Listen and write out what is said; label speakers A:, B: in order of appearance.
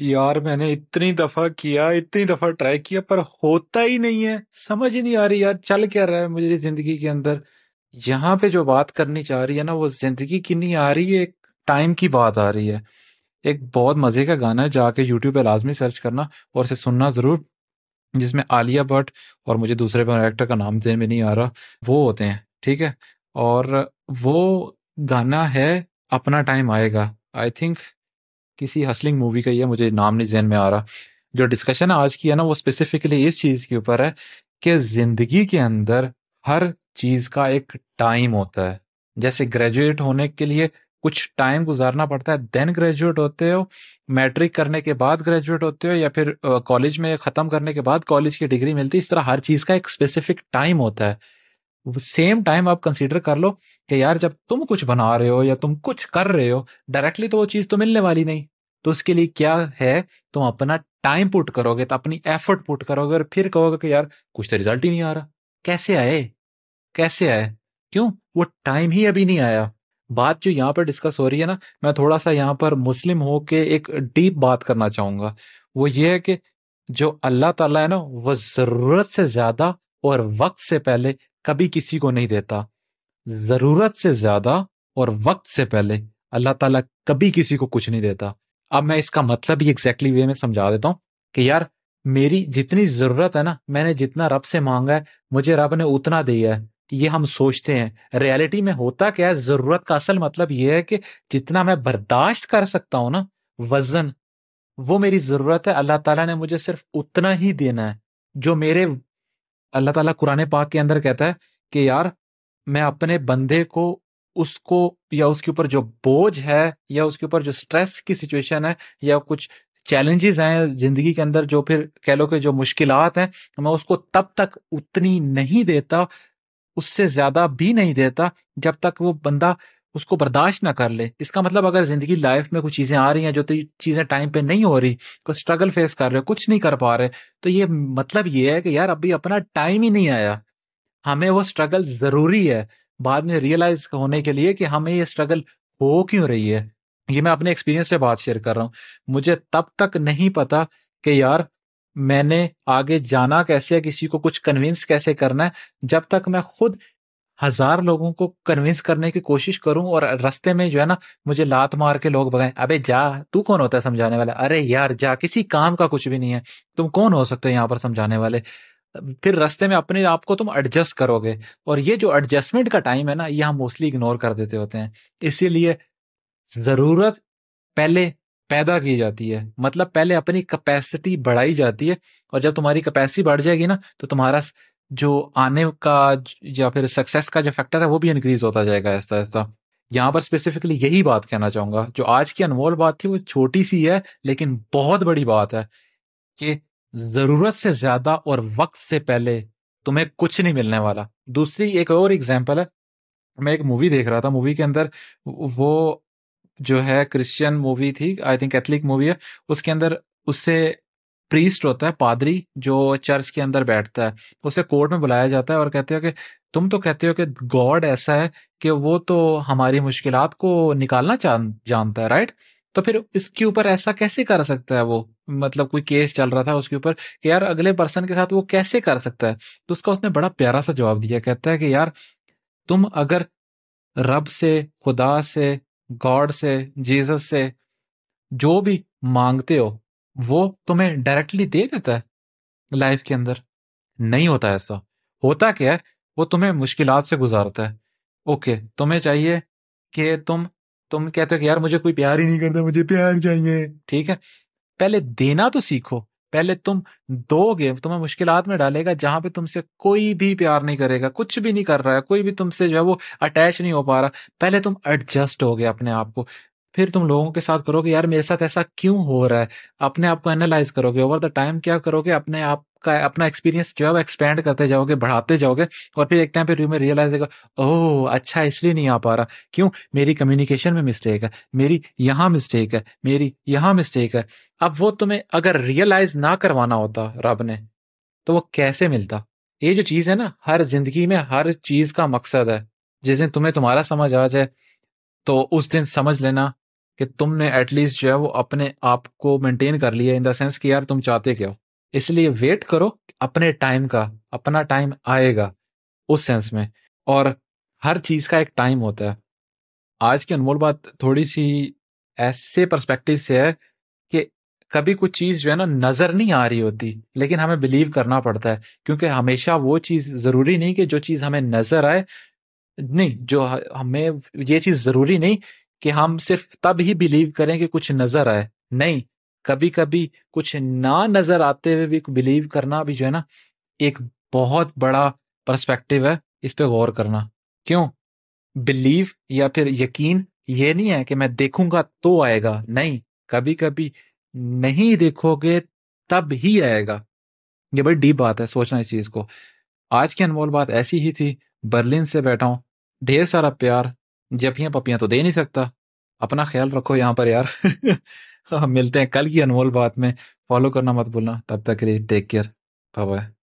A: یار میں نے اتنی دفعہ کیا، اتنی دفعہ ٹرائی کیا، پر ہوتا ہی نہیں ہے۔ سمجھ ہی نہیں آ رہی یار، چل کیا رہا ہے مجھے زندگی کے اندر؟ یہاں پہ جو بات کرنی چاہ رہی ہے نا، وہ زندگی کی نہیں آ رہی ہے ایک ٹائم کی بات آ رہی ہے۔ ایک بہت مزے کا گانا ہے، جا کے یوٹیوب پہ لازمی سرچ کرنا اور اسے سننا ضرور۔ جس میں عالیہ بٹ اور مجھے دوسرے ایکٹر کا نام ذہن میں نہیں آ رہا، وہ ہوتے ہیں، ٹھیک ہے؟ اور وہ گانا ہے، اپنا ٹائم آئے گا۔ آئی تھنک کسی ہسلنگ مووی کا ہی ہے مجھے نام نہیں ذہن میں آ رہا۔ جو ڈسکشن آج کی ہے نا، وہ اسپیسیفکلی اس چیز کے اوپر ہے کہ زندگی کے اندر ہر چیز کا ایک ٹائم ہوتا ہے۔ جیسے گریجویٹ ہونے کے لیے کچھ ٹائم گزارنا پڑتا ہے دین گریجویٹ ہوتے ہو میٹرک کرنے کے بعد گریجویٹ ہوتے ہو، یا پھر کالج میں ختم کرنے کے بعد کالج کی ڈگری ملتی ہے۔ اس طرح ہر چیز کا ایک اسپیسیفک ٹائم ہوتا ہے۔ سیم ٹائم آپ کنسیڈر کر لو کہ یار جب تم کچھ بنا رہے ہو یا تم کچھ کر رہے ہو ڈائریکٹلی تو وہ چیز تو ملنے والی نہیں۔ تو اس کے لیے کیا ہے؟ تم اپنا ٹائم پٹ کرو گے تو اپنی ایفرٹ پٹ کرو گے اور پھر کہو گے کہ یار کچھ تو ریزلٹ ہی نہیں آ رہا۔ کیسے آئے؟ کیسے آئے؟ کیوں؟ وہ ٹائم ہی ابھی نہیں آیا۔ بات جو یہاں پر ڈسکس ہو رہی ہے نا، میں تھوڑا سا یہاں پر مسلم ہو کے ایک ڈیپ بات کرنا چاہوں گا۔ وہ یہ ہے کہ جو اللہ تعالیٰ ہے نا، وہ ضرورت سے زیادہ اور وقت سے پہلے کبھی کسی کو نہیں دیتا۔ ضرورت سے زیادہ اور وقت سے پہلے اللہ تعالیٰ کبھی کسی کو کچھ نہیں دیتا۔ اب میں اس کا مطلب ہی ایگزیکٹلی وے میں سمجھا دیتا ہوں کہ یار میری جتنی ضرورت ہے نا، میں نے جتنا رب سے مانگا ہے، مجھے رب نے اتنا دیا ہے یہ ہم سوچتے ہیں۔ ریالٹی میں ہوتا کیا ہے، ضرورت کا اصل مطلب یہ ہے کہ جتنا میں برداشت کر سکتا ہوں نا، وزن، وہ میری ضرورت ہے۔ اللہ تعالیٰ نے مجھے صرف اتنا ہی دینا ہے جو میرے اللہ تعالیٰ قرآن پاک کے اندر کہتا ہے کہ یار میں اپنے بندے کو اس کو یا اس کے اوپر جو بوجھ ہے یا اس کے اوپر جو اسٹریس کی سچویشن ہے یا کچھ چیلنجز ہیں زندگی کے اندر جو پھر کہہ لو کہ جو مشکلات ہیں میں اس کو تب تک اتنی نہیں دیتا، اس سے زیادہ بھی نہیں دیتا جب تک وہ بندہ اس کو برداشت نہ کر لے۔ اس کا مطلب اگر زندگی لائف میں کچھ چیزیں آ رہی ہیں جو چیزیں ٹائم پہ نہیں ہو رہی کوئی اسٹرگل فیس کر رہے کچھ نہیں کر پا رہے، تو یہ مطلب یہ ہے کہ یار ابھی اپنا ٹائم ہی نہیں آیا۔ ہمیں وہ اسٹرگل ضروری ہے۔ بعد میں ریئلائز ہونے کے لیے کہ ہمیں یہ اسٹرگل ہو کیوں رہی ہے۔ یہ میں اپنے ایکسپیرینس سے بات شیئر کر رہا ہوں۔ مجھے تب تک نہیں پتا کہ یار میں نے آگے جانا کیسے ہے، کسی کو کچھ کنوینس کیسے کرنا ہے، جب تک میں خود ہزار لوگوں کو کنوینس کرنے کی کوشش کروں اور رستے میں جو ہے نا مجھے لات مار کے لوگ بگائیں ابے جا، تو کون ہوتا ہے سمجھانے والا؟ ارے یار، جا، کسی کام کا کچھ بھی نہیں ہے۔ تم کون ہو سکتے یہاں پر سمجھانے والے؟ پھر رستے میں اپنے آپ کو تم ایڈجسٹ کرو گے۔ اور یہ جو ایڈجسٹمنٹ کا ٹائم ہے نا، یہ ہم موسٹلی اگنور کر دیتے ہوتے ہیں۔ اسی لیے ضرورت پہلے پیدا کی جاتی ہے۔ مطلب پہلے اپنی کیپیسٹی بڑھائی جاتی ہے۔ اور جب تمہاری کیپیسٹی بڑھ جائے گی نا، تو تمہارا جو آنے کا یا پھر سکسیس کا جو فیکٹر ہے وہ بھی انکریز ہوتا جائے گا آہستہ آہستہ۔ یہاں پر اسپیسیفکلی یہی بات کہنا چاہوں گا۔ جو آج کی انمول بات تھی وہ چھوٹی سی ہے لیکن بہت بڑی بات ہے کہ ضرورت سے زیادہ اور وقت سے پہلے تمہیں کچھ نہیں ملنے والا۔ دوسری ایک اور اگزامپل ہے۔ میں ایک مووی دیکھ رہا تھا۔ مووی کے اندر وہ جو ہے کرسچن مووی تھی آئی تھنک کیتھلک مووی ہے۔ اس کے اندر اس سے پریسٹ ہوتا ہے پادری جو چرچ کے اندر بیٹھتا ہے، اسے کورٹ میں بلایا جاتا ہے اور کہتے ہو کہ تم تو کہتے ہو کہ گاڈ ایسا ہے کہ وہ تو ہماری مشکلات کو نکالنا جانتا ہے رائٹ تو پھر اس کے اوپر ایسا کیسے کر سکتا ہے وہ؟ مطلب کوئی کیس چل رہا تھا اس کے اوپر کہ یار اگلے پرسن کے ساتھ وہ کیسے کر سکتا ہے؟ تو اس کا اس نے بڑا پیارا سا جواب دیا، کہتا ہے کہ یار تم اگر رب سے، خدا سے گاڈ سے جیزس سے جو بھی مانگتے ہو وہ تمہیں ڈائریکٹلی دے دیتا ہے لائف کے اندر۔ نہیں ہوتا ایسا۔ ہوتا کیا ہے؟ وہ تمہیں مشکلات سے گزارتا ہے۔ اوکے تمہیں چاہیے کہ تم تم کہتے ہو کہ یار مجھے کوئی پیار ہی نہیں کرتا، مجھے پیار چاہیے۔ ٹھیک ہے؟ پہلے دینا تو سیکھو۔ پہلے تم دو گے تمہیں مشکلات میں ڈالے گا جہاں پہ تم سے کوئی بھی پیار نہیں کرے گا، کچھ بھی نہیں کر رہا ہے کوئی بھی تم سے جو ہے وہ اٹیچ نہیں ہو پا رہا۔ پہلے تم ایڈجسٹ ہو گے اپنے آپ کو۔ پھر تم لوگوں کے ساتھ کرو گے یار میرے ساتھ ایسا کیوں ہو رہا ہے؟ اپنے آپ کو اینالائز کرو گے اوور دا ٹائم کیا کرو گے؟ اپنے آپ کا اپنا ایکسپیرینس جو ہے وہ ایکسپینڈ کرتے جاؤ گے، بڑھاتے جاؤ گے اور پھر ایک ٹائم پہ میں ریئلائز ہوگا او اچھا اس لیے نہیں آ پا رہا۔ کیوں؟ میری کمیونیکیشن میں مسٹیک ہے، میری یہاں مسٹیک ہے، میری یہاں مسٹیک ہے۔ اب وہ تمہیں اگر ریئلائز نہ کروانا ہوتا رب نے، تو وہ کیسے ملتا؟ یہ جو چیز ہے نا، ہر زندگی میں ہر چیز کا مقصد ہے۔ جس دن تمہیں تمہارا سمجھ آ جائے، تو اس دن سمجھ لینا کہ تم نے ایٹ لیسٹ جو ہے وہ اپنے آپ کو مینٹین کر لیا ان دا سینس کہ یار تم چاہتے کیا ہو۔ اس لیے ویٹ کرو اپنے ٹائم کا، اپنا ٹائم آئے گا اس سینس میں۔ اور ہر چیز کا ایک ٹائم ہوتا ہے۔ آج کی انمول بات تھوڑی سی ایسے پرسپیکٹو سے ہے کہ کبھی کچھ چیز جو ہے نا نظر نہیں آ رہی ہوتی، لیکن ہمیں بلیو کرنا پڑتا ہے۔ کیونکہ ہمیشہ وہ چیز ضروری نہیں کہ جو چیز ہمیں نظر آئے، نہیں، جو ہمیں یہ چیز ضروری نہیں کہ ہم صرف تب ہی بلیو کریں کہ کچھ نظر آئے۔ نہیں کبھی کبھی کچھ نہ نظر آتے ہوئے بھی بلیو کرنا بھی جو ہے نا ایک بہت بڑا پرسپیکٹو ہے، اس پہ غور کرنا۔ کیوں؟ بلیو یا پھر یقین یہ نہیں ہے کہ میں دیکھوں گا تو آئے گا۔ نہیں کبھی کبھی نہیں دیکھو گے تب ہی آئے گا۔ یہ بڑی ڈیپ بات ہے، سوچنا اس چیز کو۔ آج کی انمول بات ایسی ہی تھی۔ برلن سے بیٹھا ہوں۔ ڈھیر سارا پیار۔ جپیاں پپیاں تو دے نہیں سکتا۔ اپنا خیال رکھو یہاں پر یار۔ ہاں، ملتے ہیں کل کی انمول بات میں۔ فالو کرنا مت بھولنا۔ تب تک کے لیے ٹیک کیئر بائے